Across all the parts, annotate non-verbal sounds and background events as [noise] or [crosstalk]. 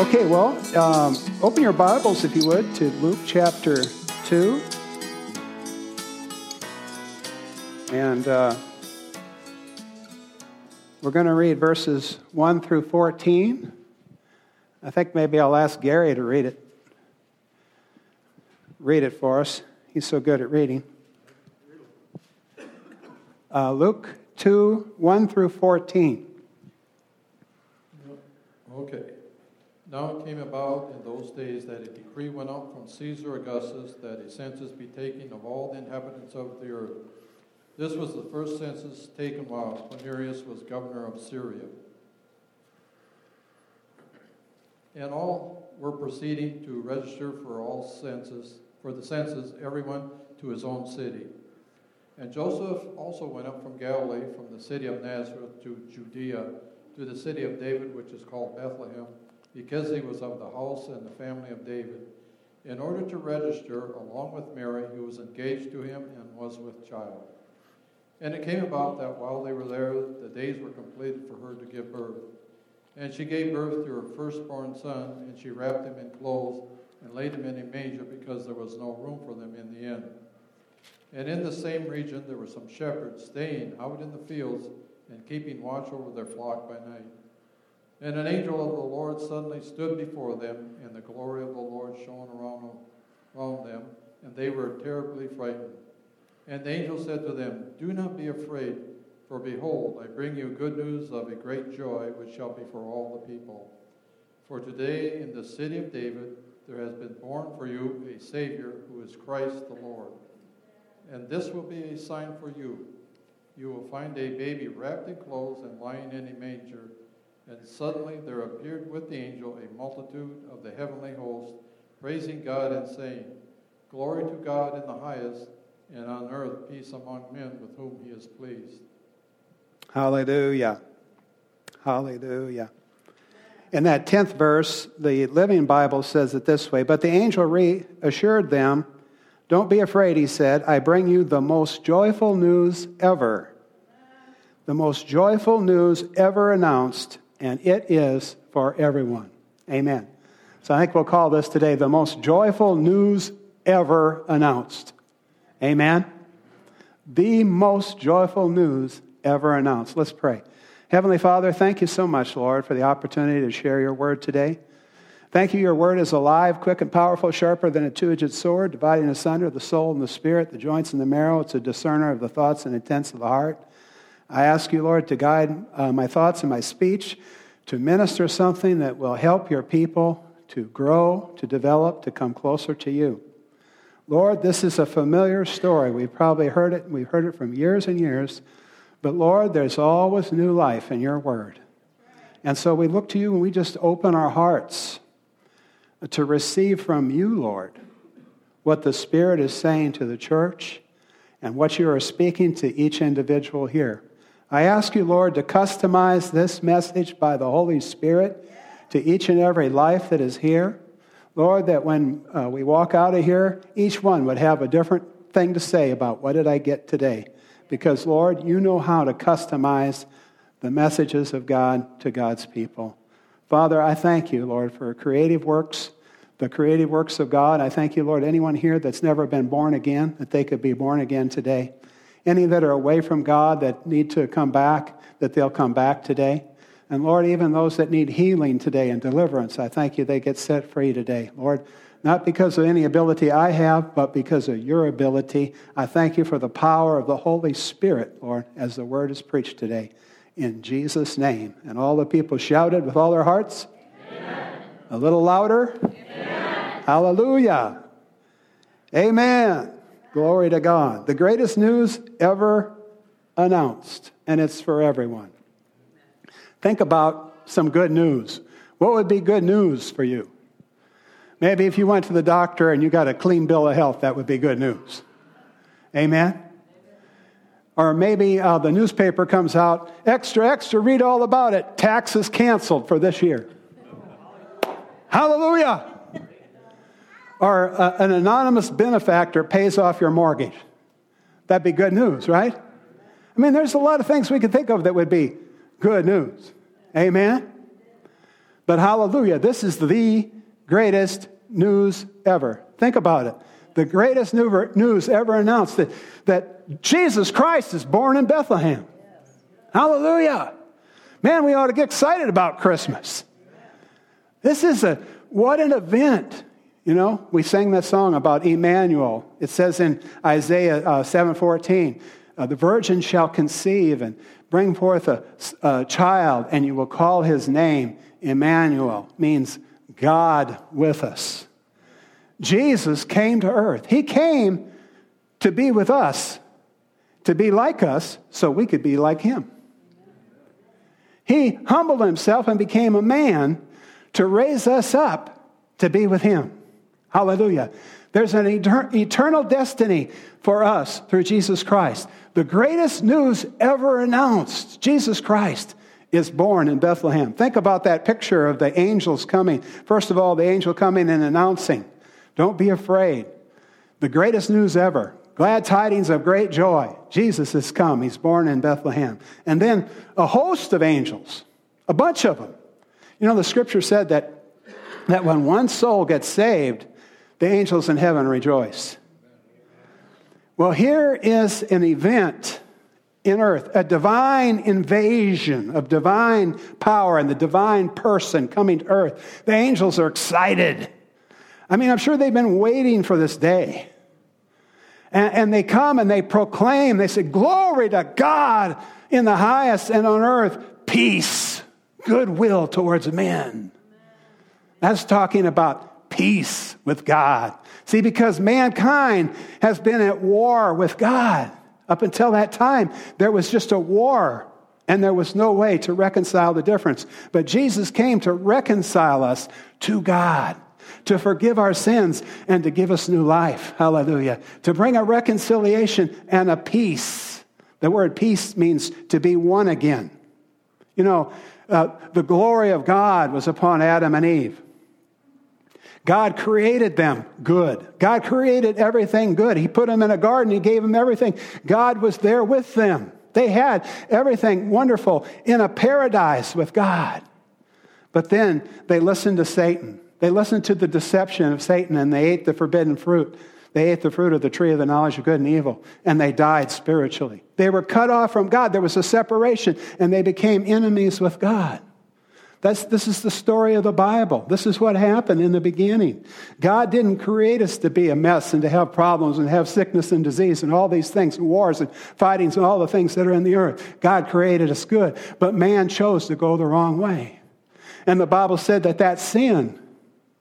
Okay, well, um, open your Bibles, if you would, to Luke chapter 2. And uh, we're going to read verses 1 through 14. I think maybe I'll ask Gary to read it. Read it for us. He's so good at reading. Uh, Luke 2 1 through 14. Okay. Now it came about in those days that a decree went out from Caesar Augustus that a census be taken of all the inhabitants of the earth. This was the first census taken while Quirinius was governor of Syria. And all were proceeding to register for all census, for the census, everyone to his own city. And Joseph also went up from Galilee, from the city of Nazareth to Judea, to the city of David, which is called Bethlehem because he was of the house and the family of David, in order to register along with Mary, who was engaged to him and was with child. And it came about that while they were there, the days were completed for her to give birth. And she gave birth to her firstborn son, and she wrapped him in clothes and laid him in a manger because there was no room for them in the inn. And in the same region there were some shepherds staying out in the fields and keeping watch over their flock by night. And an angel of the Lord suddenly stood before them, and the glory of the Lord shone around, around them, and they were terribly frightened. And the angel said to them, Do not be afraid, for behold, I bring you good news of a great joy, which shall be for all the people. For today in the city of David there has been born for you a Savior, who is Christ the Lord. And this will be a sign for you. You will find a baby wrapped in clothes and lying in a manger. And suddenly there appeared with the angel a multitude of the heavenly host, praising God and saying, Glory to God in the highest, and on earth peace among men with whom he is pleased. Hallelujah. Hallelujah. In that 10th verse, the Living Bible says it this way But the angel reassured them, Don't be afraid, he said. I bring you the most joyful news ever. The most joyful news ever announced and it is for everyone. Amen. So I think we'll call this today the most joyful news ever announced. Amen. The most joyful news ever announced. Let's pray. Heavenly Father, thank you so much, Lord, for the opportunity to share your word today. Thank you, your word is alive, quick, and powerful, sharper than a two edged sword, dividing asunder the soul and the spirit, the joints and the marrow. It's a discerner of the thoughts and intents of the heart. I ask you, Lord, to guide uh, my thoughts and my speech, to minister something that will help your people to grow, to develop, to come closer to you. Lord, this is a familiar story. We've probably heard it, we've heard it from years and years. But Lord, there's always new life in your word. And so we look to you and we just open our hearts to receive from you, Lord, what the Spirit is saying to the church and what you are speaking to each individual here. I ask you, Lord, to customize this message by the Holy Spirit to each and every life that is here. Lord, that when uh, we walk out of here, each one would have a different thing to say about what did I get today. Because, Lord, you know how to customize the messages of God to God's people. Father, I thank you, Lord, for creative works, the creative works of God. I thank you, Lord, anyone here that's never been born again, that they could be born again today. Any that are away from God that need to come back, that they'll come back today. And Lord, even those that need healing today and deliverance, I thank you they get set free today. Lord, not because of any ability I have, but because of your ability. I thank you for the power of the Holy Spirit, Lord, as the word is preached today. In Jesus' name. And all the people shouted with all their hearts. Amen. A little louder. Amen. Hallelujah. Amen. Glory to God. The greatest news ever announced, and it's for everyone. Think about some good news. What would be good news for you? Maybe if you went to the doctor and you got a clean bill of health, that would be good news. Amen? Or maybe uh, the newspaper comes out, extra, extra, read all about it. Taxes canceled for this year. Hallelujah or uh, an anonymous benefactor pays off your mortgage. That'd be good news, right? I mean, there's a lot of things we could think of that would be good news. Amen? But hallelujah, this is the greatest news ever. Think about it. The greatest news ever announced that, that Jesus Christ is born in Bethlehem. Hallelujah. Man, we ought to get excited about Christmas. This is a, what an event. You know, we sang that song about Emmanuel. It says in Isaiah uh, 7:14, uh, "The virgin shall conceive and bring forth a, a child, and you will call his name Emmanuel." Means God with us. Jesus came to earth. He came to be with us, to be like us, so we could be like him. He humbled himself and became a man to raise us up to be with him. Hallelujah. There's an eternal destiny for us through Jesus Christ. The greatest news ever announced Jesus Christ is born in Bethlehem. Think about that picture of the angels coming. First of all, the angel coming and announcing, Don't be afraid. The greatest news ever. Glad tidings of great joy. Jesus has come. He's born in Bethlehem. And then a host of angels, a bunch of them. You know, the scripture said that, that when one soul gets saved, the angels in heaven rejoice. Well, here is an event in earth, a divine invasion of divine power and the divine person coming to earth. The angels are excited. I mean, I'm sure they've been waiting for this day. And, and they come and they proclaim, they say, Glory to God in the highest and on earth, peace, goodwill towards men. That's talking about peace with God. See, because mankind has been at war with God. Up until that time, there was just a war, and there was no way to reconcile the difference. But Jesus came to reconcile us to God, to forgive our sins, and to give us new life. Hallelujah. To bring a reconciliation and a peace. The word peace means to be one again. You know, uh, the glory of God was upon Adam and Eve. God created them good. God created everything good. He put them in a garden, He gave them everything. God was there with them. They had everything wonderful in a paradise with God. But then they listened to Satan. They listened to the deception of Satan and they ate the forbidden fruit. They ate the fruit of the tree of the knowledge of good and evil, and they died spiritually. They were cut off from God. There was a separation, and they became enemies with God. That's, this is the story of the Bible. This is what happened in the beginning. God didn't create us to be a mess and to have problems and have sickness and disease and all these things, and wars and fightings and all the things that are in the earth. God created us good, but man chose to go the wrong way. And the Bible said that that sin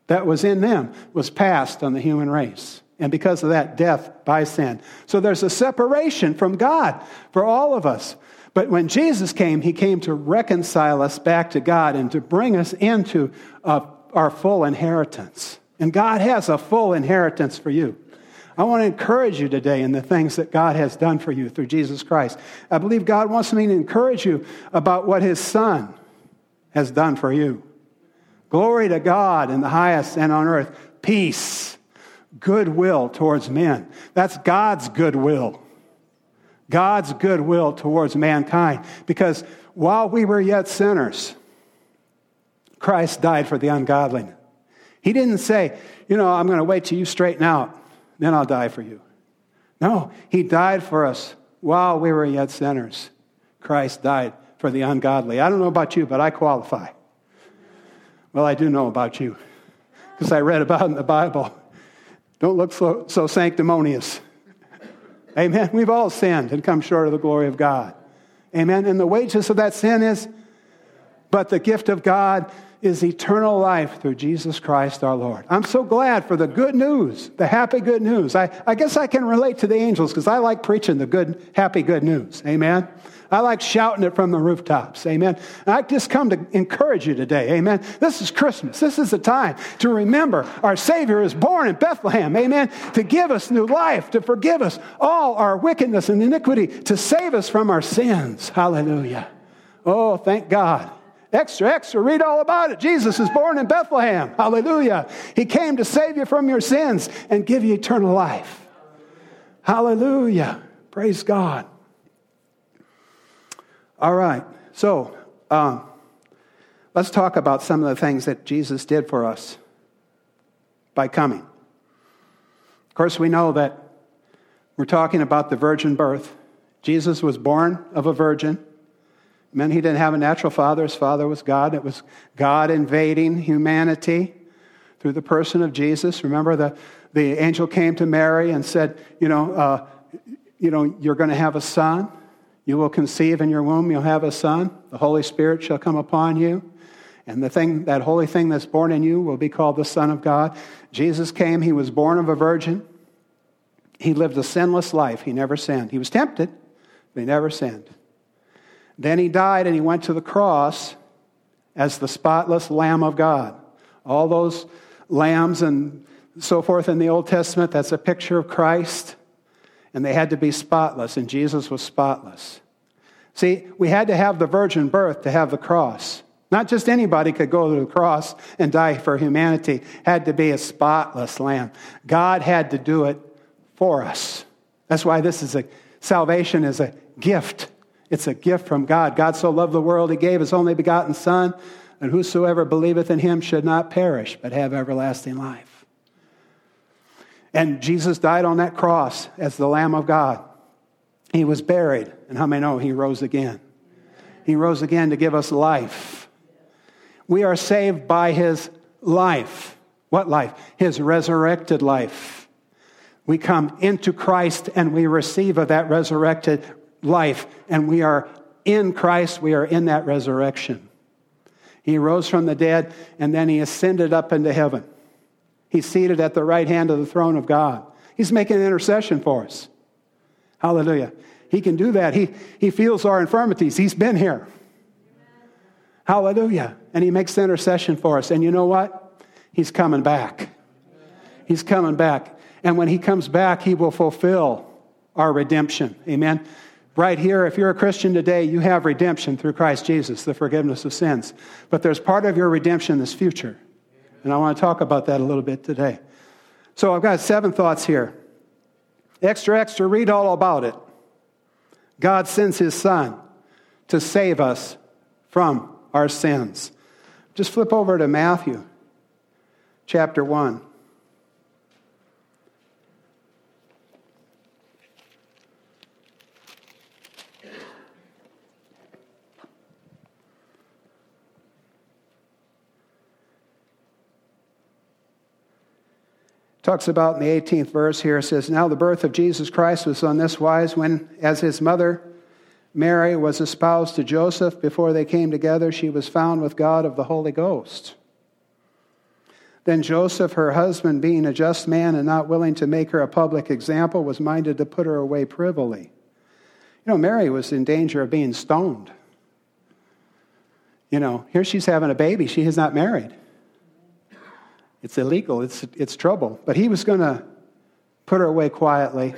that was in them was passed on the human race. And because of that, death by sin. So there's a separation from God for all of us. But when Jesus came, he came to reconcile us back to God and to bring us into uh, our full inheritance. And God has a full inheritance for you. I want to encourage you today in the things that God has done for you through Jesus Christ. I believe God wants me to encourage you about what his Son has done for you. Glory to God in the highest and on earth, peace, goodwill towards men. That's God's goodwill. God's goodwill towards mankind. Because while we were yet sinners, Christ died for the ungodly. He didn't say, you know, I'm going to wait till you straighten out, then I'll die for you. No, He died for us while we were yet sinners. Christ died for the ungodly. I don't know about you, but I qualify. Well, I do know about you because I read about it in the Bible. Don't look so, so sanctimonious. Amen. We've all sinned and come short of the glory of God. Amen. And the wages of that sin is, but the gift of God is eternal life through Jesus Christ our Lord. I'm so glad for the good news, the happy good news. I, I guess I can relate to the angels because I like preaching the good, happy good news. Amen. I like shouting it from the rooftops. Amen. I just come to encourage you today. Amen. This is Christmas. This is the time to remember our Savior is born in Bethlehem. Amen. To give us new life, to forgive us all our wickedness and iniquity, to save us from our sins. Hallelujah. Oh, thank God. Extra, extra, read all about it. Jesus is born in Bethlehem. Hallelujah. He came to save you from your sins and give you eternal life. Hallelujah. Praise God. All right. So, um, let's talk about some of the things that Jesus did for us by coming. Of course, we know that we're talking about the virgin birth. Jesus was born of a virgin. It meant he didn't have a natural father. His father was God. It was God invading humanity through the person of Jesus. Remember, the, the angel came to Mary and said, You know, uh, you know you're going to have a son. You will conceive in your womb, you'll have a son. The Holy Spirit shall come upon you. And the thing, that holy thing that's born in you will be called the Son of God. Jesus came, he was born of a virgin. He lived a sinless life. He never sinned. He was tempted, but he never sinned. Then he died and he went to the cross as the spotless Lamb of God. All those lambs and so forth in the Old Testament, that's a picture of Christ. And they had to be spotless, and Jesus was spotless. See, we had to have the virgin birth to have the cross. Not just anybody could go to the cross and die for humanity. Had to be a spotless lamb. God had to do it for us. That's why this is a salvation is a gift. It's a gift from God. God so loved the world, he gave his only begotten Son, and whosoever believeth in him should not perish, but have everlasting life. And Jesus died on that cross as the Lamb of God. He was buried, and how many know he rose again? He rose again to give us life. We are saved by his life. What life? His resurrected life. We come into Christ and we receive of that resurrected life, and we are in Christ, we are in that resurrection. He rose from the dead, and then he ascended up into heaven. He's seated at the right hand of the throne of God. He's making an intercession for us. Hallelujah. He can do that. He, he feels our infirmities. He's been here. Hallelujah. And he makes intercession for us. And you know what? He's coming back. He's coming back. And when he comes back, he will fulfill our redemption. Amen. Right here, if you're a Christian today, you have redemption through Christ Jesus, the forgiveness of sins. But there's part of your redemption this future. And I want to talk about that a little bit today. So I've got seven thoughts here. Extra, extra, read all about it. God sends his son to save us from our sins. Just flip over to Matthew chapter 1. Talks about in the 18th verse here, it says, Now the birth of Jesus Christ was on this wise when, as his mother Mary was espoused to Joseph, before they came together, she was found with God of the Holy Ghost. Then Joseph, her husband, being a just man and not willing to make her a public example, was minded to put her away privily. You know, Mary was in danger of being stoned. You know, here she's having a baby, she is not married. It's illegal, it's, it's trouble. But he was going to put her away quietly.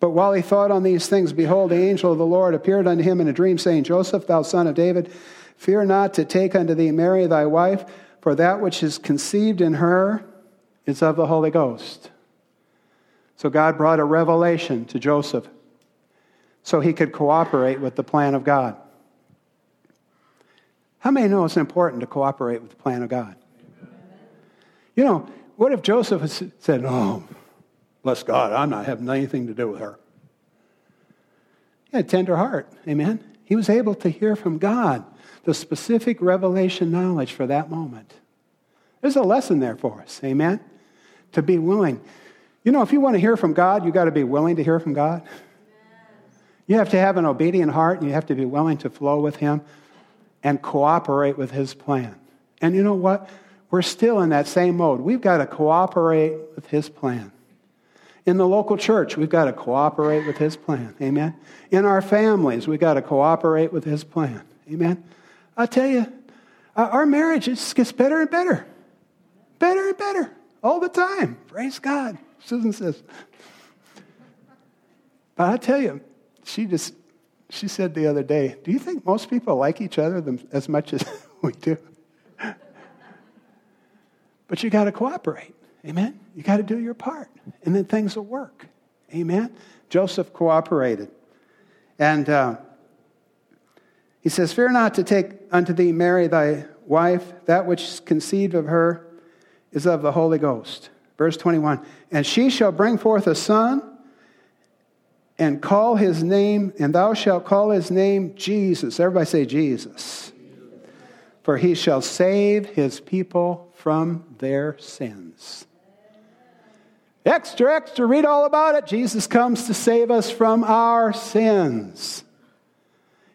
But while he thought on these things, behold, the angel of the Lord appeared unto him in a dream, saying, Joseph, thou son of David, fear not to take unto thee Mary thy wife, for that which is conceived in her is of the Holy Ghost. So God brought a revelation to Joseph so he could cooperate with the plan of God. How many know it's important to cooperate with the plan of God? You know, what if Joseph had said, Oh, bless God, I'm not having anything to do with her? He had a tender heart. Amen. He was able to hear from God the specific revelation knowledge for that moment. There's a lesson there for us. Amen. To be willing. You know, if you want to hear from God, you've got to be willing to hear from God. You have to have an obedient heart and you have to be willing to flow with Him and cooperate with His plan. And you know what? We're still in that same mode. We've got to cooperate with His plan. In the local church, we've got to cooperate with His plan. Amen. In our families, we've got to cooperate with His plan. Amen. I tell you, our marriage just gets better and better. Better and better all the time. Praise God. Susan says. But I tell you, she just, she said the other day, Do you think most people like each other as much as [laughs] we do? But you got to cooperate. Amen? You got to do your part. And then things will work. Amen? Joseph cooperated. And, uh, He says, Fear not to take unto thee Mary thy wife, that which is conceived of her is of the Holy Ghost. Verse 21 And she shall bring forth a son, and call his name, and thou shalt call his name Jesus. Everybody say Jesus. For he shall save his people from their sins. Extra, extra, read all about it. Jesus comes to save us from our sins.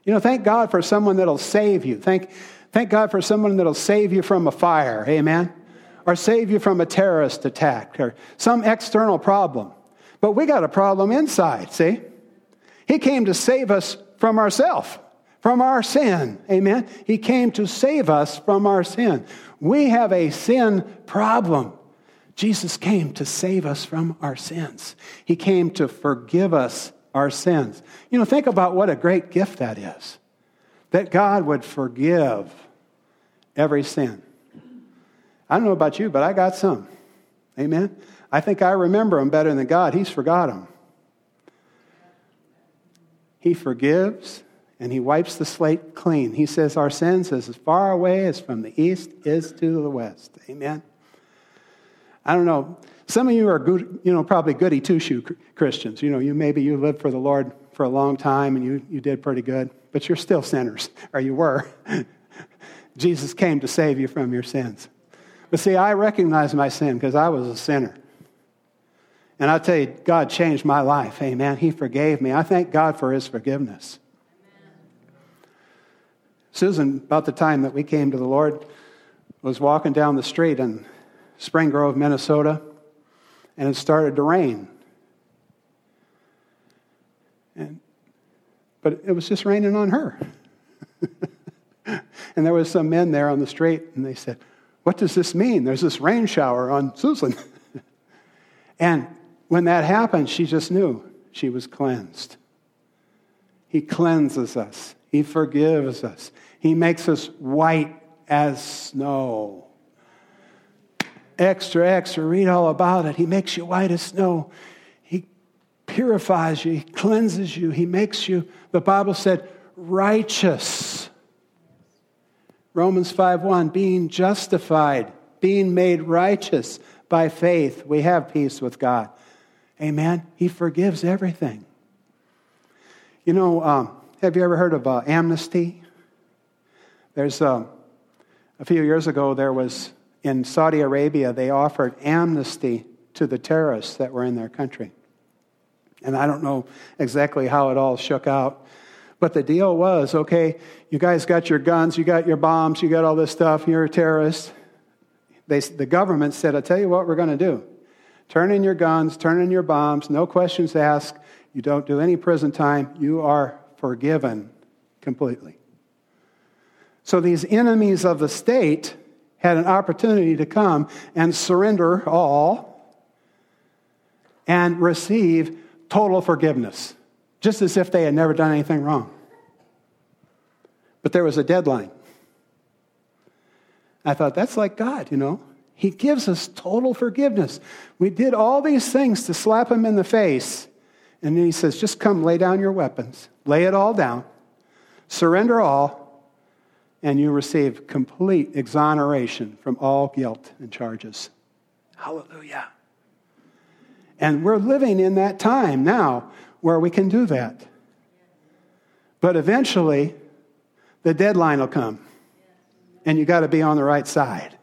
You know, thank God for someone that'll save you. Thank, thank God for someone that'll save you from a fire. Amen or save you from a terrorist attack or some external problem. But we got a problem inside, see? He came to save us from ourselves, from our sin. Amen? He came to save us from our sin. We have a sin problem. Jesus came to save us from our sins. He came to forgive us our sins. You know, think about what a great gift that is. That God would forgive every sin. I don't know about you, but I got some. Amen. I think I remember them better than God. He's forgot them. He forgives and he wipes the slate clean. He says our sins is as far away as from the east is to the west. Amen. I don't know. Some of you are good, you know, probably goody two shoe Christians. You know, you maybe you lived for the Lord for a long time and you, you did pretty good, but you're still sinners, [laughs] or you were. [laughs] Jesus came to save you from your sins. But see, I recognize my sin because I was a sinner. And I tell you, God changed my life. Amen. He forgave me. I thank God for his forgiveness. Susan, about the time that we came to the Lord, was walking down the street in Spring Grove, Minnesota, and it started to rain. And, but it was just raining on her. [laughs] and there was some men there on the street, and they said, what does this mean? There's this rain shower on Susan. [laughs] and when that happened, she just knew she was cleansed. He cleanses us, He forgives us, He makes us white as snow. Extra, extra, read all about it. He makes you white as snow. He purifies you, He cleanses you, He makes you, the Bible said, righteous. Romans 5:1 being justified, being made righteous by faith, we have peace with God. Amen. He forgives everything. You know, um, have you ever heard of uh, amnesty? There's uh, a few years ago there was in Saudi Arabia they offered amnesty to the terrorists that were in their country. And I don't know exactly how it all shook out. But the deal was okay, you guys got your guns, you got your bombs, you got all this stuff, you're a terrorist. They, the government said, I'll tell you what we're going to do. Turn in your guns, turn in your bombs, no questions asked. You don't do any prison time. You are forgiven completely. So these enemies of the state had an opportunity to come and surrender all and receive total forgiveness just as if they had never done anything wrong. But there was a deadline. I thought, that's like God, you know. He gives us total forgiveness. We did all these things to slap him in the face. And then he says, just come lay down your weapons, lay it all down, surrender all, and you receive complete exoneration from all guilt and charges. Hallelujah. And we're living in that time now where we can do that. But eventually, the deadline will come, and you got to be on the right side.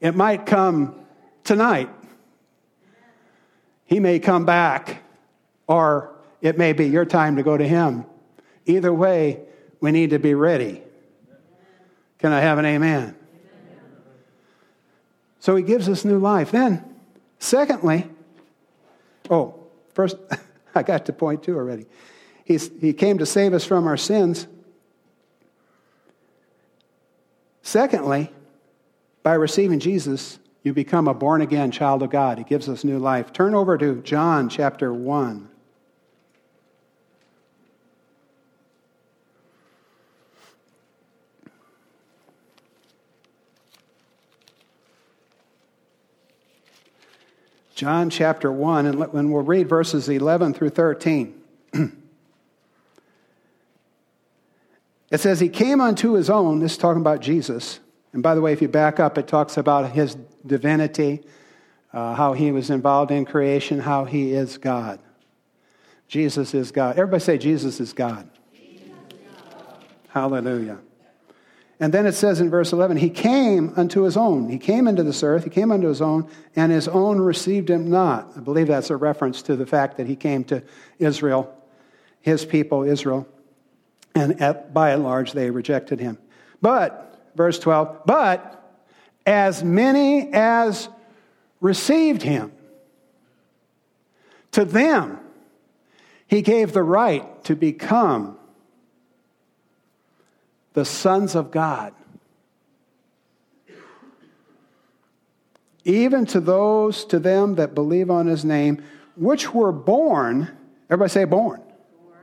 It might come tonight. He may come back, or it may be your time to go to Him. Either way, we need to be ready. Can I have an amen? So He gives us new life. Then, secondly, oh, first. [laughs] I got to point two already. He's, he came to save us from our sins. Secondly, by receiving Jesus, you become a born again child of God. He gives us new life. Turn over to John chapter 1. John chapter 1, and we'll read verses 11 through 13. [clears throat] It says, He came unto his own. This is talking about Jesus. And by the way, if you back up, it talks about his divinity, uh, how he was involved in creation, how he is God. Jesus is God. Everybody say, Jesus is God. Jesus is God. Hallelujah. And then it says in verse 11, He came unto His own. He came into this earth, He came unto His own, and His own received Him not. I believe that's a reference to the fact that He came to Israel, His people, Israel, and at, by and large they rejected Him. But, verse 12, but as many as received Him, to them He gave the right to become the sons of God. Even to those, to them that believe on his name, which were born, everybody say born, born.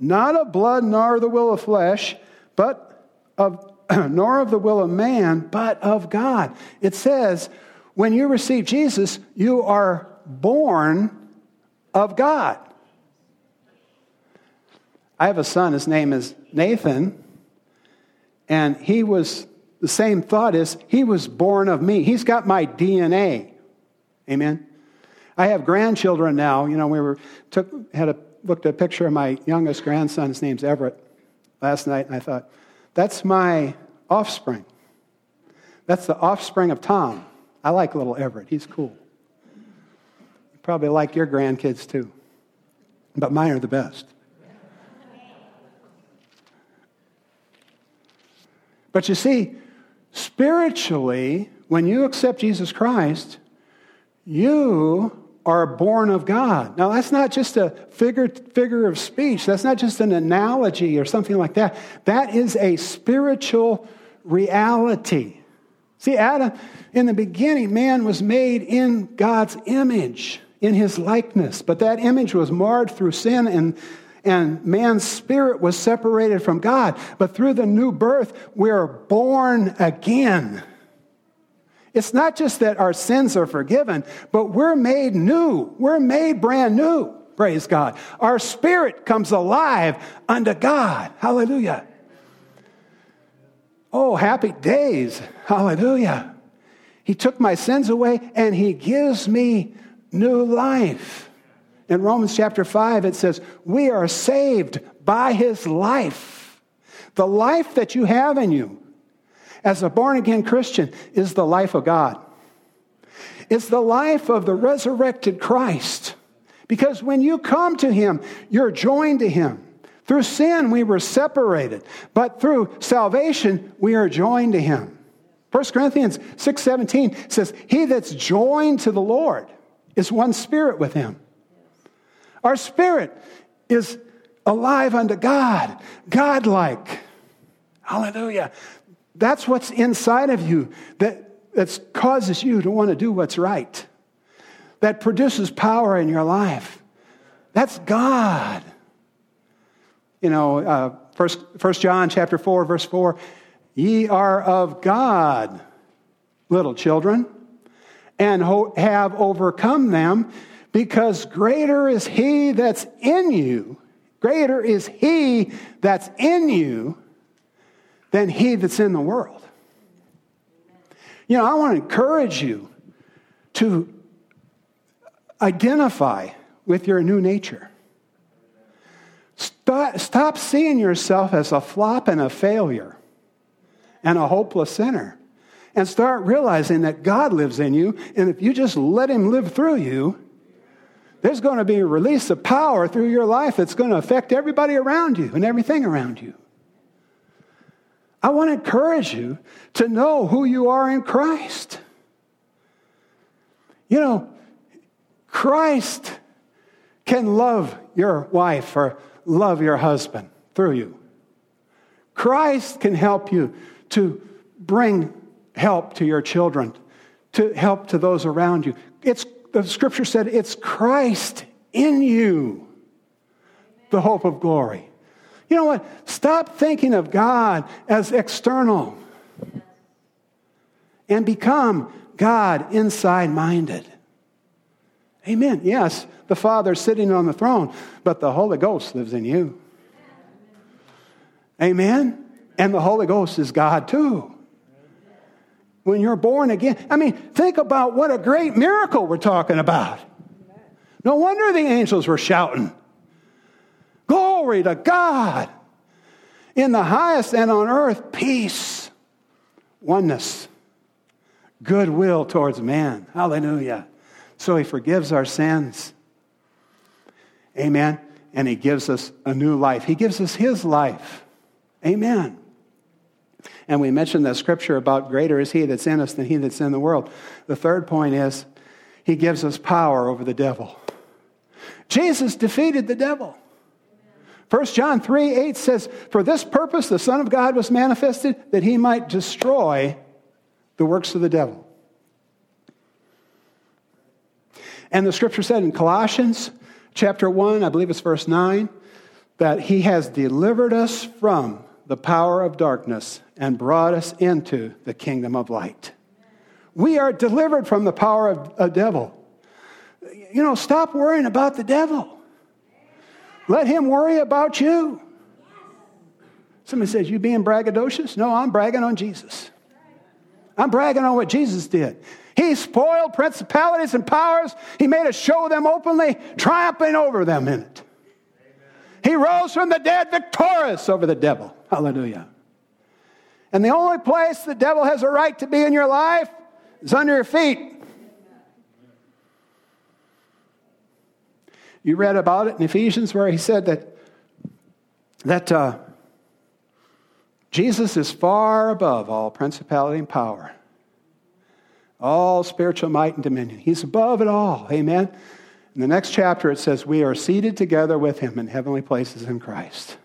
not of blood nor the will of flesh, but of, [clears throat] nor of the will of man, but of God. It says, when you receive Jesus, you are born of God. I have a son, his name is Nathan. And he was, the same thought is, he was born of me. He's got my DNA. Amen. I have grandchildren now. You know, we were, took, had a, looked at a picture of my youngest grandson. His name's Everett last night, and I thought, that's my offspring. That's the offspring of Tom. I like little Everett. He's cool. You probably like your grandkids too. But mine are the best. But you see, spiritually, when you accept Jesus Christ, you are born of God. Now, that's not just a figure, figure of speech, that's not just an analogy or something like that. That is a spiritual reality. See, Adam, in the beginning, man was made in God's image, in his likeness, but that image was marred through sin and and man's spirit was separated from God. But through the new birth, we're born again. It's not just that our sins are forgiven, but we're made new. We're made brand new. Praise God. Our spirit comes alive unto God. Hallelujah. Oh, happy days. Hallelujah. He took my sins away and he gives me new life. In Romans chapter 5, it says, We are saved by his life. The life that you have in you as a born again Christian is the life of God. It's the life of the resurrected Christ. Because when you come to him, you're joined to him. Through sin, we were separated, but through salvation, we are joined to him. 1 Corinthians 6:17 says, "He that's joined to the Lord is one spirit with him." Our spirit is alive unto God, godlike. Hallelujah. That's what's inside of you that, that causes you to want to do what's right, that produces power in your life. That's God. You know, uh, first, first John chapter 4, verse 4 Ye are of God, little children, and ho- have overcome them because greater is he that's in you, greater is he that's in you than he that's in the world. You know, I want to encourage you to identify with your new nature. Stop, stop seeing yourself as a flop and a failure and a hopeless sinner. And start realizing that God lives in you, and if you just let Him live through you, there's going to be a release of power through your life that's going to affect everybody around you and everything around you. I want to encourage you to know who you are in Christ. You know, Christ can love your wife or love your husband through you. Christ can help you to bring help to your children, to help to those around you. It's the scripture said it's Christ in you, the hope of glory. You know what? Stop thinking of God as external and become God inside minded. Amen. Yes, the Father's sitting on the throne, but the Holy Ghost lives in you. Amen. And the Holy Ghost is God too. When you're born again. I mean, think about what a great miracle we're talking about. No wonder the angels were shouting. Glory to God. In the highest and on earth, peace, oneness, goodwill towards man. Hallelujah. So he forgives our sins. Amen. And he gives us a new life. He gives us his life. Amen. And we mentioned that scripture about greater is he that's in us than he that's in the world. The third point is he gives us power over the devil. Jesus defeated the devil. 1 John 3 8 says, For this purpose the Son of God was manifested, that he might destroy the works of the devil. And the scripture said in Colossians chapter 1, I believe it's verse 9, that he has delivered us from the power of darkness and brought us into the kingdom of light. We are delivered from the power of a devil. You know, stop worrying about the devil. Let him worry about you. Somebody says, You being braggadocious? No, I'm bragging on Jesus. I'm bragging on what Jesus did. He spoiled principalities and powers. He made us show of them openly, triumphing over them in it. He rose from the dead victorious over the devil. Hallelujah. And the only place the devil has a right to be in your life is under your feet. You read about it in Ephesians where he said that, that uh, Jesus is far above all principality and power all spiritual might and dominion. He's above it all. Amen. In the next chapter, it says, We are seated together with him in heavenly places in Christ.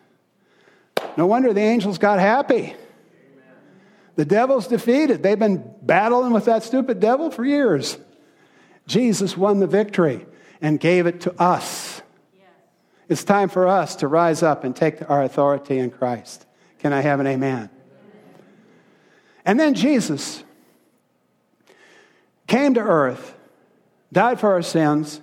No wonder the angels got happy. The devil's defeated. They've been battling with that stupid devil for years. Jesus won the victory and gave it to us. It's time for us to rise up and take our authority in Christ. Can I have an amen? And then Jesus came to earth, died for our sins,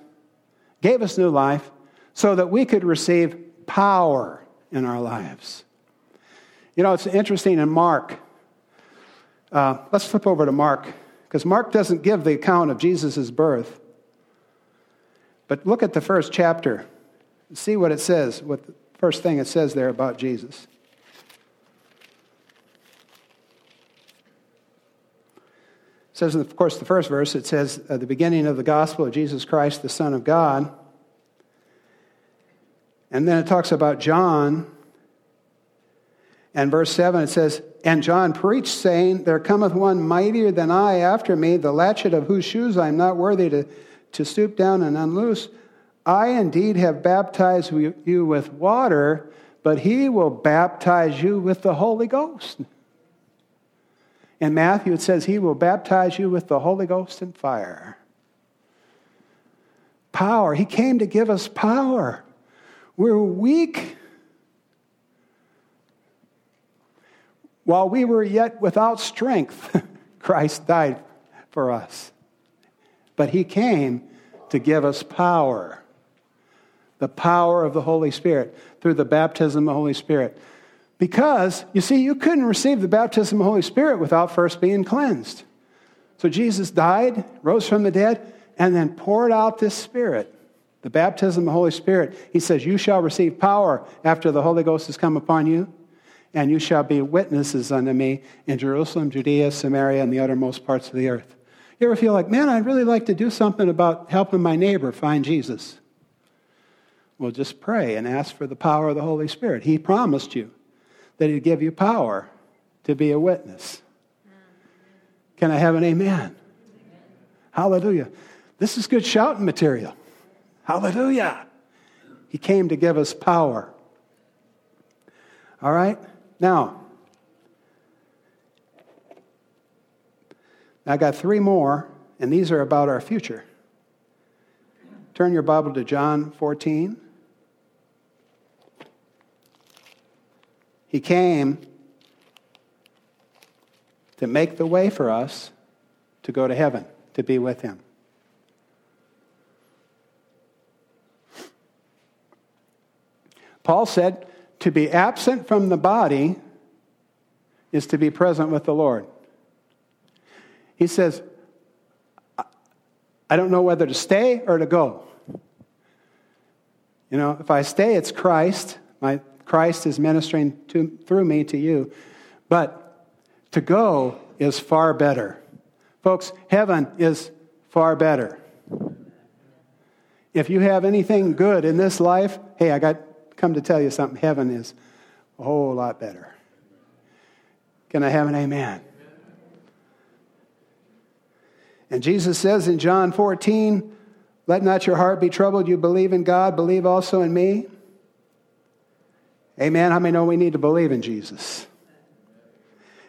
gave us new life so that we could receive power in our lives. You know, it's interesting in Mark. Uh, let's flip over to Mark, because Mark doesn't give the account of Jesus' birth. But look at the first chapter. See what it says, what the first thing it says there about Jesus. says, of course, the first verse, it says, the beginning of the gospel of Jesus Christ, the Son of God. And then it talks about John. And verse 7, it says, And John preached, saying, There cometh one mightier than I after me, the latchet of whose shoes I am not worthy to, to stoop down and unloose. I indeed have baptized you with water, but he will baptize you with the Holy Ghost. In Matthew, it says, He will baptize you with the Holy Ghost and fire. Power. He came to give us power. We're weak. While we were yet without strength, [laughs] Christ died for us. But He came to give us power the power of the Holy Spirit through the baptism of the Holy Spirit. Because, you see, you couldn't receive the baptism of the Holy Spirit without first being cleansed. So Jesus died, rose from the dead, and then poured out this Spirit, the baptism of the Holy Spirit. He says, You shall receive power after the Holy Ghost has come upon you, and you shall be witnesses unto me in Jerusalem, Judea, Samaria, and the uttermost parts of the earth. You ever feel like, man, I'd really like to do something about helping my neighbor find Jesus? Well, just pray and ask for the power of the Holy Spirit. He promised you that He'd give you power to be a witness. Can I have an amen? Hallelujah. This is good shouting material. Hallelujah. He came to give us power. All right? Now, I got three more, and these are about our future. Turn your Bible to John 14. He came to make the way for us to go to heaven, to be with Him. Paul said, to be absent from the body is to be present with the Lord. He says, I don't know whether to stay or to go. You know, if I stay, it's Christ. My Christ is ministering to, through me to you. But to go is far better. Folks, heaven is far better. If you have anything good in this life, hey, I got come to tell you something. Heaven is a whole lot better. Can I have an amen? And Jesus says in John 14, Let not your heart be troubled. You believe in God, believe also in me. Amen. How many know we need to believe in Jesus?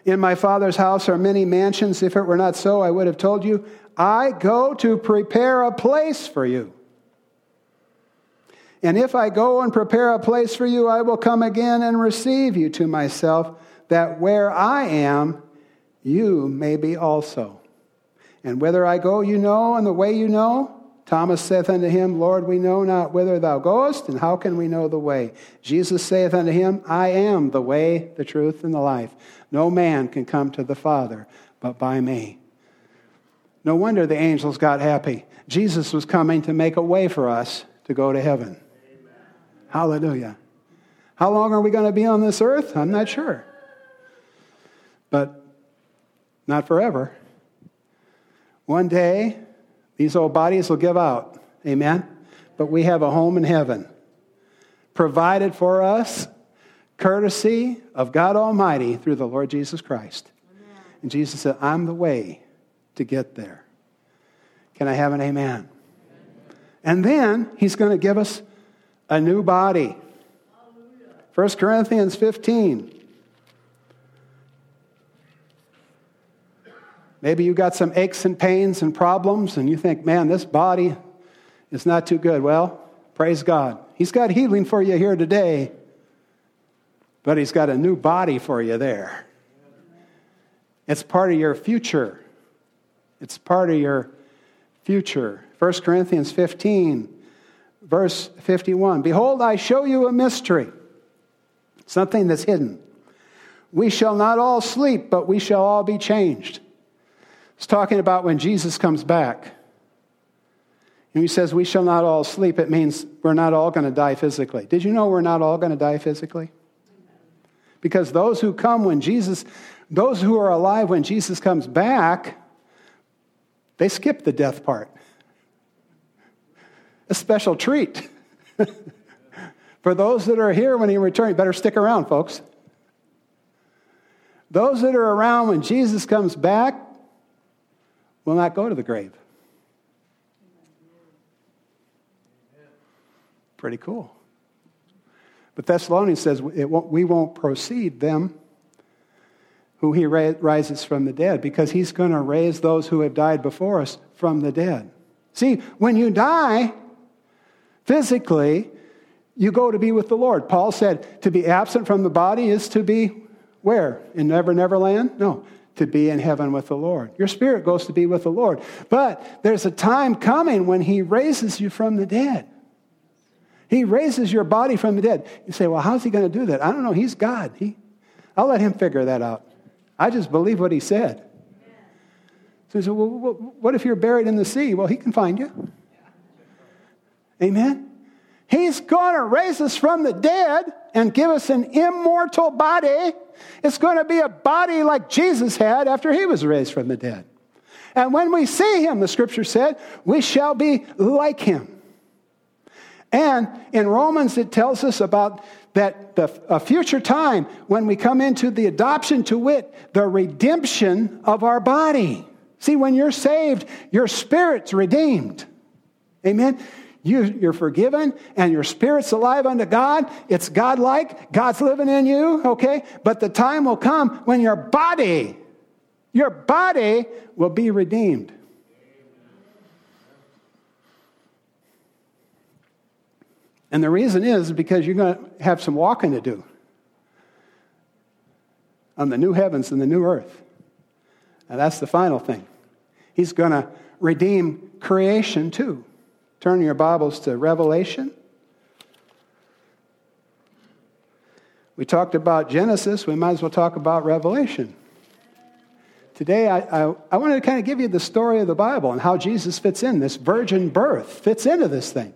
In my Father's house are many mansions. If it were not so, I would have told you, I go to prepare a place for you. And if I go and prepare a place for you, I will come again and receive you to myself, that where I am, you may be also. And whither I go, you know, and the way you know. Thomas saith unto him, Lord, we know not whither thou goest, and how can we know the way? Jesus saith unto him, I am the way, the truth, and the life. No man can come to the Father but by me. No wonder the angels got happy. Jesus was coming to make a way for us to go to heaven. Hallelujah. How long are we going to be on this earth? I'm not sure. But not forever. One day, these old bodies will give out. Amen? But we have a home in heaven provided for us, courtesy of God Almighty through the Lord Jesus Christ. Amen. And Jesus said, I'm the way to get there. Can I have an amen? amen. And then he's going to give us a new body. 1 Corinthians 15. Maybe you got some aches and pains and problems, and you think, man, this body is not too good. Well, praise God. He's got healing for you here today, but He's got a new body for you there. It's part of your future. It's part of your future. 1 Corinthians 15, verse 51. Behold, I show you a mystery, something that's hidden. We shall not all sleep, but we shall all be changed. It's talking about when Jesus comes back. And he says, We shall not all sleep. It means we're not all going to die physically. Did you know we're not all going to die physically? Because those who come when Jesus, those who are alive when Jesus comes back, they skip the death part. A special treat. [laughs] For those that are here when he returns, better stick around, folks. Those that are around when Jesus comes back, will not go to the grave. Pretty cool. But Thessalonians says won't, we won't proceed them who he rises from the dead because he's going to raise those who have died before us from the dead. See, when you die physically, you go to be with the Lord. Paul said to be absent from the body is to be where? In Never Never Land? No, to be in heaven with the Lord. Your spirit goes to be with the Lord. But there's a time coming when He raises you from the dead. He raises your body from the dead. You say, well, how's He going to do that? I don't know. He's God. He, I'll let Him figure that out. I just believe what He said. So he said, well, what if you're buried in the sea? Well, He can find you. Amen. He's going to raise us from the dead and give us an immortal body. It's going to be a body like Jesus had after he was raised from the dead. And when we see him, the scripture said, we shall be like him. And in Romans, it tells us about that the, a future time when we come into the adoption to wit, the redemption of our body. See, when you're saved, your spirit's redeemed. Amen. You, you're forgiven and your spirit's alive unto God. It's God like. God's living in you, okay? But the time will come when your body, your body will be redeemed. And the reason is because you're going to have some walking to do on the new heavens and the new earth. And that's the final thing. He's going to redeem creation too. Turn your Bibles to Revelation. We talked about Genesis, we might as well talk about Revelation. Today, I, I, I wanted to kind of give you the story of the Bible and how Jesus fits in. This virgin birth fits into this thing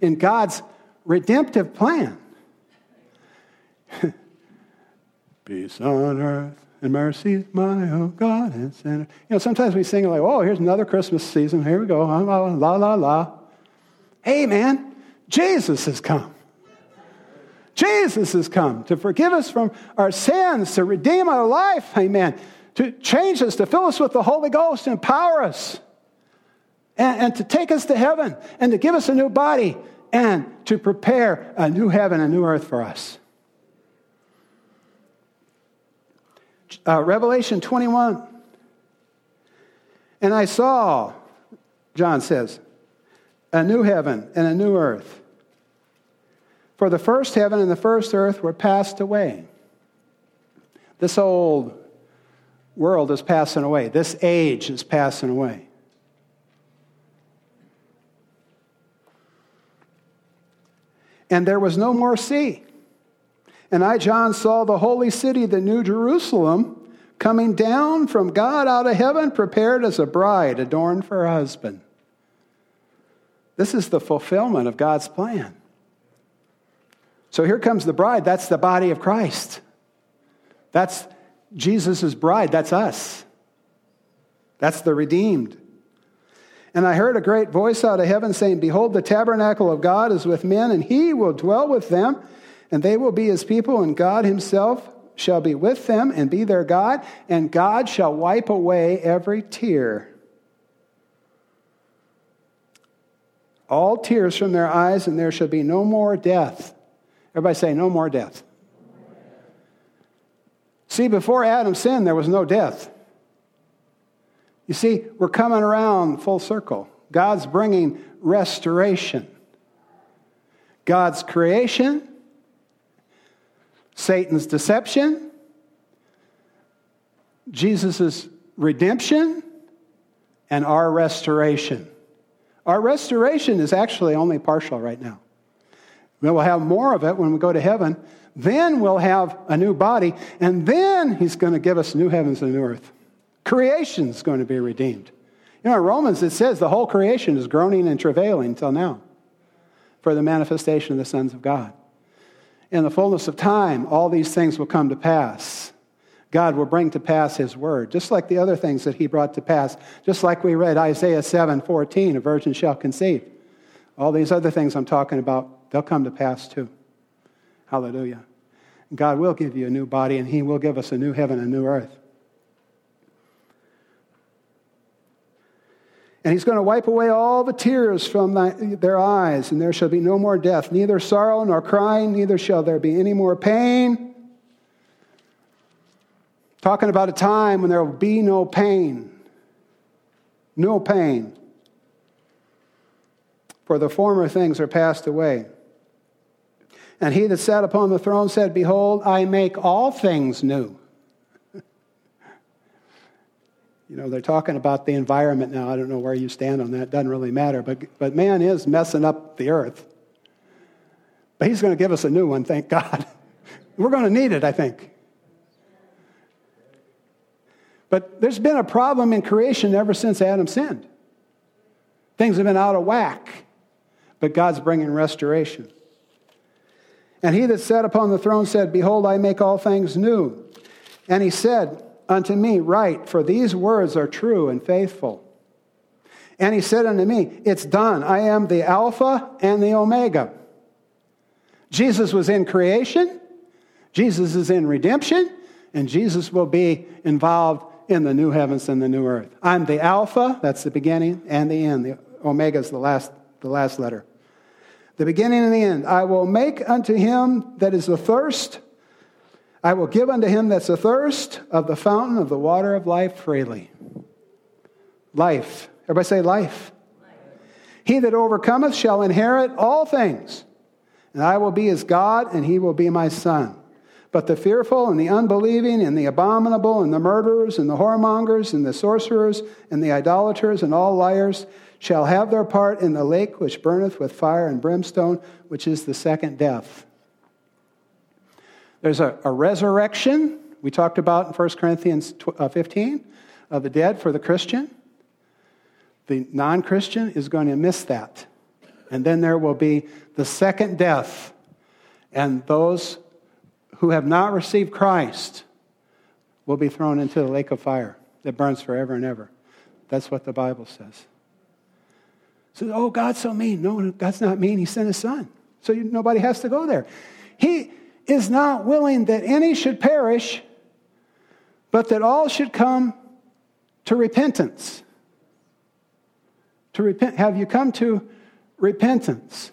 in God's redemptive plan. [laughs] Peace on earth and mercy, is my oh God and sinner. You know, sometimes we sing like, oh, here's another Christmas season. Here we go. Ah, la, la, la, la. Hey, man, Jesus has come. Jesus has come to forgive us from our sins, to redeem our life. Amen to change us, to fill us with the Holy Ghost, empower us, and, and to take us to heaven, and to give us a new body, and to prepare a new heaven, a new earth for us. Uh, Revelation 21. And I saw, John says, a new heaven and a new earth. For the first heaven and the first earth were passed away. This old world is passing away. This age is passing away. And there was no more sea. And I, John, saw the holy city, the New Jerusalem, coming down from God out of heaven, prepared as a bride adorned for her husband. This is the fulfillment of God's plan. So here comes the bride. That's the body of Christ. That's Jesus' bride, that's us. That's the redeemed. And I heard a great voice out of heaven saying, Behold, the tabernacle of God is with men, and he will dwell with them, and they will be his people, and God himself shall be with them and be their God, and God shall wipe away every tear. All tears from their eyes, and there shall be no more death. Everybody say, No more death. See, before Adam sinned, there was no death. You see, we're coming around full circle. God's bringing restoration. God's creation, Satan's deception, Jesus' redemption, and our restoration. Our restoration is actually only partial right now. We'll have more of it when we go to heaven, then we'll have a new body, and then he's going to give us new heavens and new earth. Creation is going to be redeemed. You know, in Romans it says the whole creation is groaning and travailing until now for the manifestation of the sons of God. In the fullness of time, all these things will come to pass. God will bring to pass his word, just like the other things that he brought to pass, just like we read Isaiah 7 14, a virgin shall conceive. All these other things I'm talking about, they'll come to pass too. Hallelujah. God will give you a new body, and He will give us a new heaven, a new earth. And he's going to wipe away all the tears from their eyes, and there shall be no more death, neither sorrow nor crying, neither shall there be any more pain. Talking about a time when there will be no pain. No pain. For the former things are passed away. And he that sat upon the throne said, Behold, I make all things new. you know, they're talking about the environment now. I don't know where you stand on that. It doesn't really matter. But, but man is messing up the earth. But he's going to give us a new one, thank God. [laughs] We're going to need it, I think. But there's been a problem in creation ever since Adam sinned. Things have been out of whack, but God's bringing restoration. And he that sat upon the throne said, Behold, I make all things new. And he said unto me, Write, for these words are true and faithful. And he said unto me, It's done. I am the Alpha and the Omega. Jesus was in creation, Jesus is in redemption, and Jesus will be involved in the new heavens and the new earth. I'm the Alpha, that's the beginning, and the end. The Omega is the last, the last letter the beginning and the end. I will make unto him that is athirst, I will give unto him that's athirst of the fountain of the water of life freely. Life. Everybody say life. life. He that overcometh shall inherit all things, and I will be his God, and he will be my son. But the fearful and the unbelieving and the abominable and the murderers and the whoremongers and the sorcerers and the idolaters and all liars shall have their part in the lake which burneth with fire and brimstone, which is the second death. There's a, a resurrection, we talked about in 1 Corinthians uh, 15, of the dead for the Christian. The non Christian is going to miss that. And then there will be the second death. And those who have not received Christ will be thrown into the lake of fire that burns forever and ever. That's what the Bible says. So, oh, God's so mean. No, God's not mean. He sent his son. So nobody has to go there. He is not willing that any should perish, but that all should come to repentance. To repent. Have you come to repentance?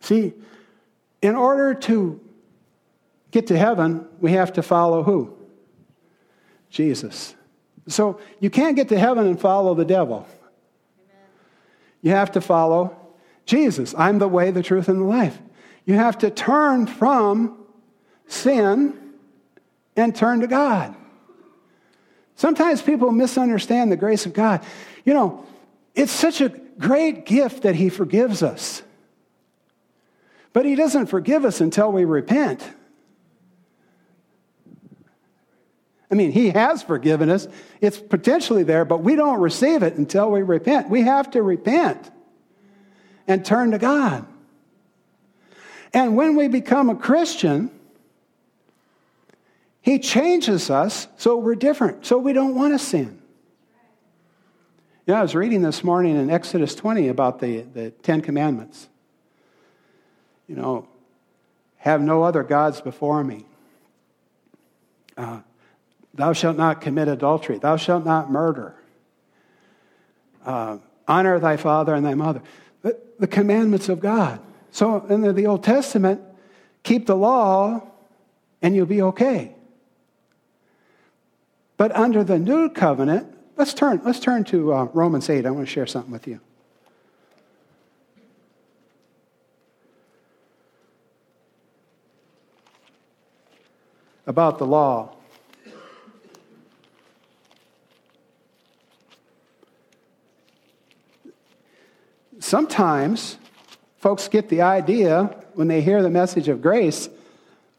See, in order to get to heaven, we have to follow who? Jesus. So you can't get to heaven and follow the devil. You have to follow Jesus. I'm the way, the truth, and the life. You have to turn from sin and turn to God. Sometimes people misunderstand the grace of God. You know, it's such a great gift that He forgives us. But He doesn't forgive us until we repent. I mean, He has forgiven us. It's potentially there, but we don't receive it until we repent. We have to repent and turn to God. And when we become a Christian, He changes us so we're different, so we don't want to sin. Yeah, I was reading this morning in Exodus 20 about the, the Ten Commandments. You know, have no other gods before me. Uh, Thou shalt not commit adultery. Thou shalt not murder. Uh, honor thy father and thy mother. The, commandments of God. So in the, the Old Testament, keep the law and you'll be okay. But under the new covenant, let's turn, let's turn to uh, Romans 8. I want to share something with you. About the law. Sometimes folks get the idea when they hear the message of grace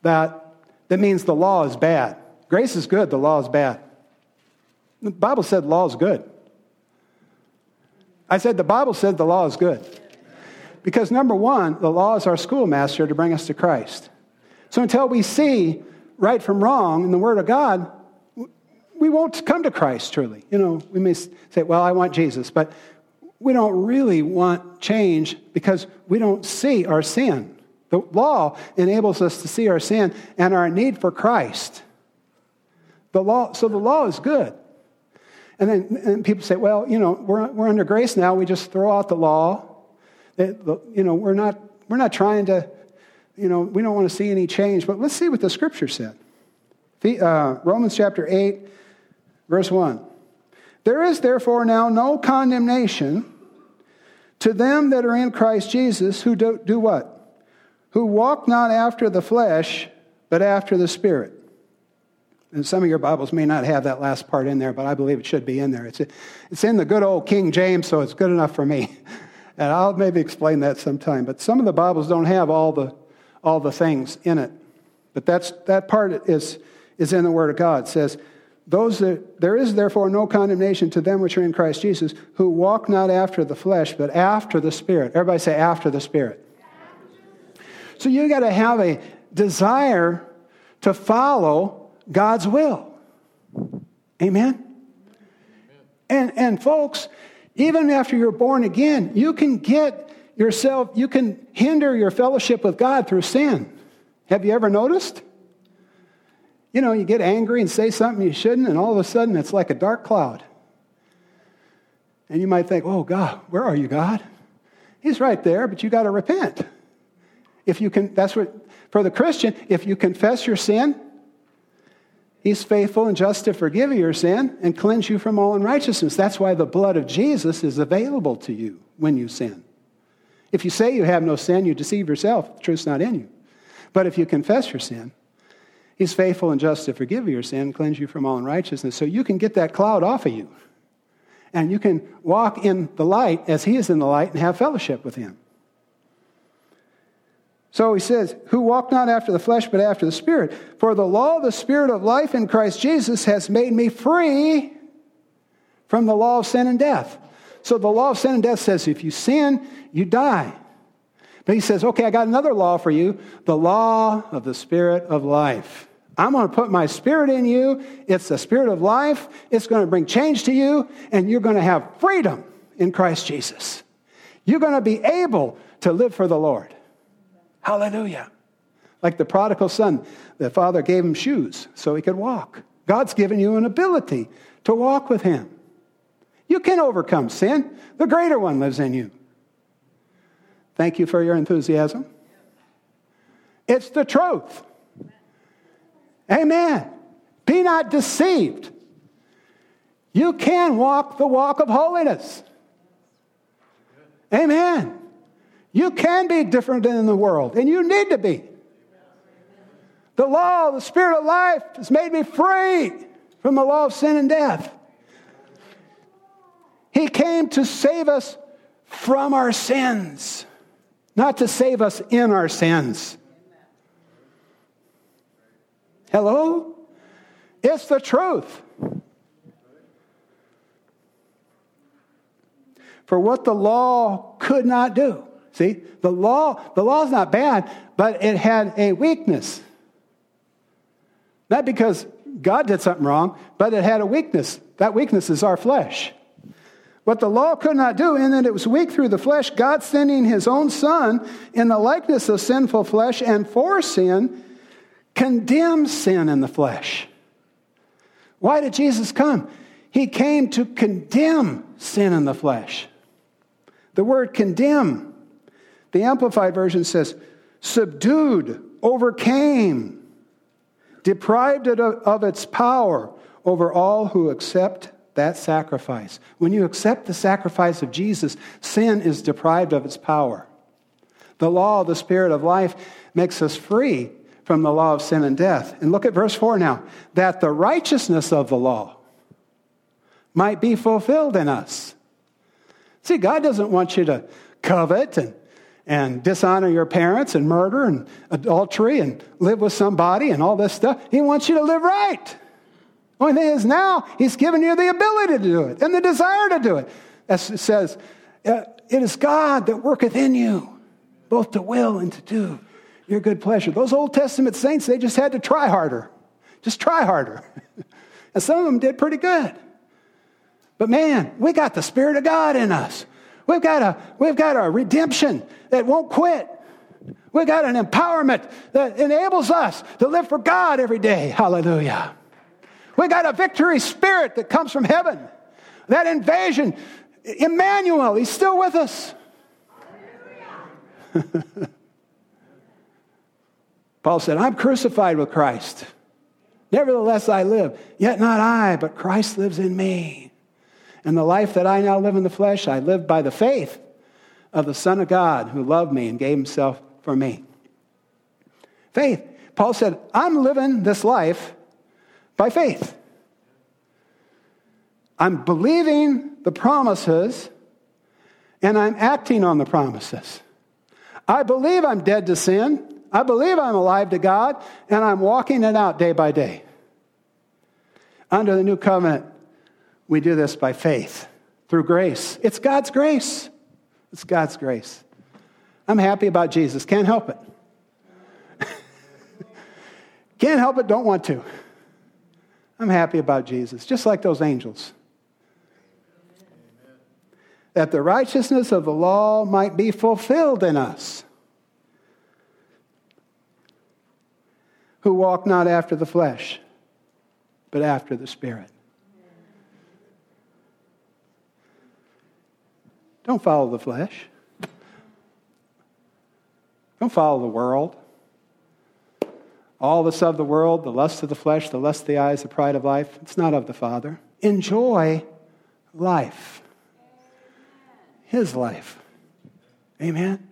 that that means the law is bad. Grace is good, the law is bad. The Bible said law is good. I said the Bible said the law is good. Because number one, the law is our schoolmaster to bring us to Christ. So until we see right from wrong in the Word of God, we won't come to Christ truly. You know, we may say, well, I want Jesus, but we don't really want change because we don't see our sin. The law enables us to see our sin and our need for Christ. The law, so the law is good. And then and people say, well, you know, we're, we're under grace now. We just throw out the law. you know, we're not, we're not trying to, you know, we don't want to see any change. But let's see what the scripture said. The, Uh, Romans chapter 8, verse 1. There is therefore now no condemnation to them that are in Christ Jesus who do, do what? Who walk not after the flesh, but after the Spirit. And some of your Bibles may not have that last part in there, but I believe it should be in there. It's, it's in the good old King James, so it's good enough for me. [laughs] And I'll maybe explain that sometime. But some of the Bibles don't have all the, all the things in it. But that's, that part is, is in the Word of God. It says, those that, there is therefore no condemnation to them which are in Christ Jesus, who walk not after the flesh, but after the Spirit. Everybody say, after the Spirit. So you got to have a desire to follow God's will. Amen? And, and folks, even after you're born again, you can get yourself, you can hinder your fellowship with God through sin. Have you ever noticed? You know, you get angry and say something you shouldn't, and all of a sudden it's like a dark cloud. And you might think, oh, God, where are you, God? He's right there, but you got to repent. If you can, that's what, for the Christian, if you confess your sin, He's faithful and just to forgive your sin and cleanse you from all unrighteousness. That's why the blood of Jesus is available to you when you sin. If you say you have no sin, you deceive yourself. The truth's not in you. But if you confess your sin, He's faithful and just to forgive your sin, cleanse you from all unrighteousness. So you can get that cloud off of you. And you can walk in the light as He is in the light and have fellowship with Him. So he says, Who walk not after the flesh, but after the Spirit. For the law of the Spirit of life in Christ Jesus has made me free from the law of sin and death. So the law of sin and death says if you sin, you die. But he says, Okay, I got another law for you the law of the Spirit of life. I'm going to put my spirit in you. It's the spirit of life. It's going to bring change to you, and you're going to have freedom in Christ Jesus. You're going to be able to live for the Lord. Hallelujah. Like the prodigal son, the father gave him shoes so he could walk. God's given you an ability to walk with him. You can overcome sin. The greater one lives in you. Thank you for your enthusiasm. It's the truth. Amen. Be not deceived. You can walk the walk of holiness. Amen. You can be different than the world, and you need to be. The law, the spirit of life, has made me free from the law of sin and death. He came to save us from our sins, not to save us in our sins. Hello? It's the truth. For what the law could not do. See, the law, the law is not bad, but it had a weakness. Not because God did something wrong, but it had a weakness. That weakness is our flesh. What the law could not do, in that it was weak through the flesh, God sending his own Son in the likeness of sinful flesh and for sin, condemns sin in the flesh. Why did Jesus come? He came to condemn sin in the flesh. The word condemn the Amplified Version says, subdued, overcame, deprived it of, of its power over all who accept that sacrifice. When you accept the sacrifice of Jesus, sin is deprived of its power. The law of the Spirit of life makes us free from the law of sin and death. And look at verse 4 now that the righteousness of the law might be fulfilled in us. See, God doesn't want you to covet and and dishonor your parents and murder and adultery and live with somebody and all this stuff. He wants you to live right. Only thing is now he's given you the ability to do it and the desire to do it. As it says, uh, it is God that worketh in you, both to will and to do your good pleasure. Those Old Testament saints, they just had to try harder. Just try harder. [laughs] and some of them did pretty good. But man, we got the Spirit of God in us. We've got a, we've got a redemption that won't quit. We've got an empowerment that enables us to live for God every day. Hallelujah. We've got a victory spirit that comes from heaven. That invasion, Emmanuel, he's still with us. [laughs] Paul said, I'm crucified with Christ. Nevertheless, I live. Yet not I, but Christ lives in me. And the life that I now live in the flesh, I live by the faith of the Son of God who loved me and gave himself for me. Faith. Paul said, I'm living this life by faith. I'm believing the promises and I'm acting on the promises. I believe I'm dead to sin. I believe I'm alive to God, and I'm walking it out day by day. Under the new covenant, we do this by faith, through grace. It's God's grace. It's God's grace. I'm happy about Jesus. Can't help it. [laughs] Can't help it, don't want to. I'm happy about Jesus, just like those angels. That the righteousness of the law might be fulfilled in us, who walk not after the flesh, but after the Spirit. Don't follow the flesh. Don't follow the world. All this of the world, the lust of the flesh, the lust of the eyes, the pride of life, it's not of the Father. Enjoy life. His life. Amen.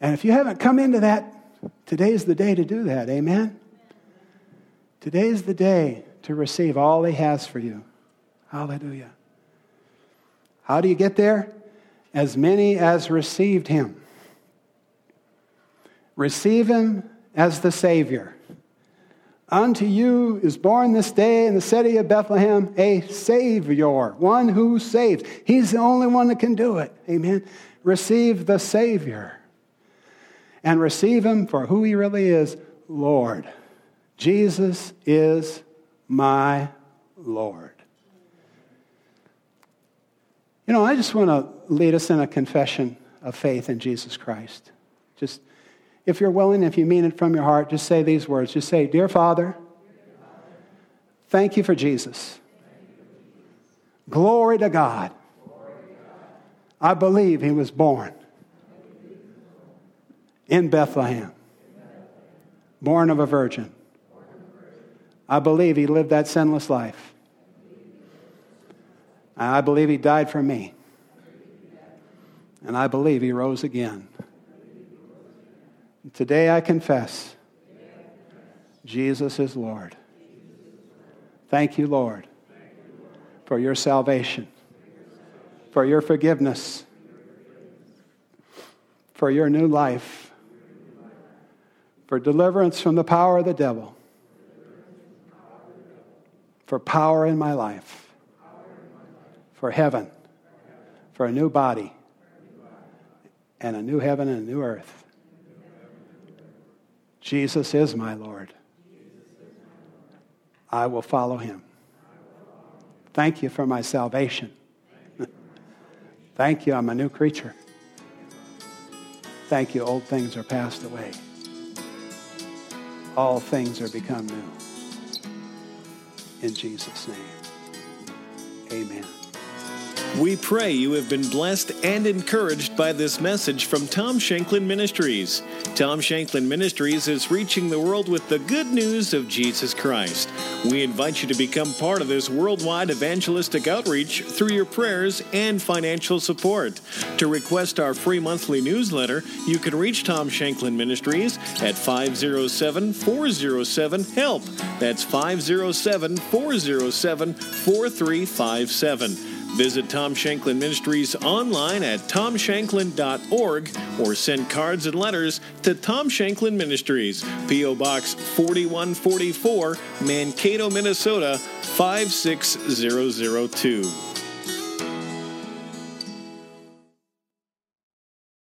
And if you haven't come into that, today's the day to do that. Amen. Today's the day to receive all He has for you. Hallelujah. How do you get there? As many as received him. Receive him as the Savior. Unto you is born this day in the city of Bethlehem a Savior, one who saves. He's the only one that can do it. Amen. Receive the Savior and receive him for who he really is Lord. Jesus is my Lord. You know, I just want to lead us in a confession of faith in Jesus Christ. Just if you're willing, if you mean it from your heart, just say these words. Just say, Dear Father, thank you for Jesus. Glory to God. I believe he was born in Bethlehem, born of a virgin. I believe he lived that sinless life. I believe he died for me. And I believe he rose again. Today I confess Jesus is Lord. Thank you, Lord, for your salvation, for your forgiveness, for your new life, for deliverance from the power of the devil, for power in my life, for heaven, for a new body, and a new heaven and a new earth. Jesus is my Lord. I will follow him. Thank you for my salvation. [laughs] Thank you, I'm a new creature. Thank you, old things are passed away. All things are become new. In Jesus' name, amen. We pray you have been blessed and encouraged by this message from Tom Shanklin Ministries. Tom Shanklin Ministries is reaching the world with the good news of Jesus Christ. We invite you to become part of this worldwide evangelistic outreach through your prayers and financial support. To request our free monthly newsletter, you can reach Tom Shanklin Ministries at 507 407 HELP. That's 507 407 4357. Visit Tom Shanklin Ministries online at tomshanklin.org or send cards and letters to Tom Shanklin Ministries, P.O. Box 4144, Mankato, Minnesota 56002.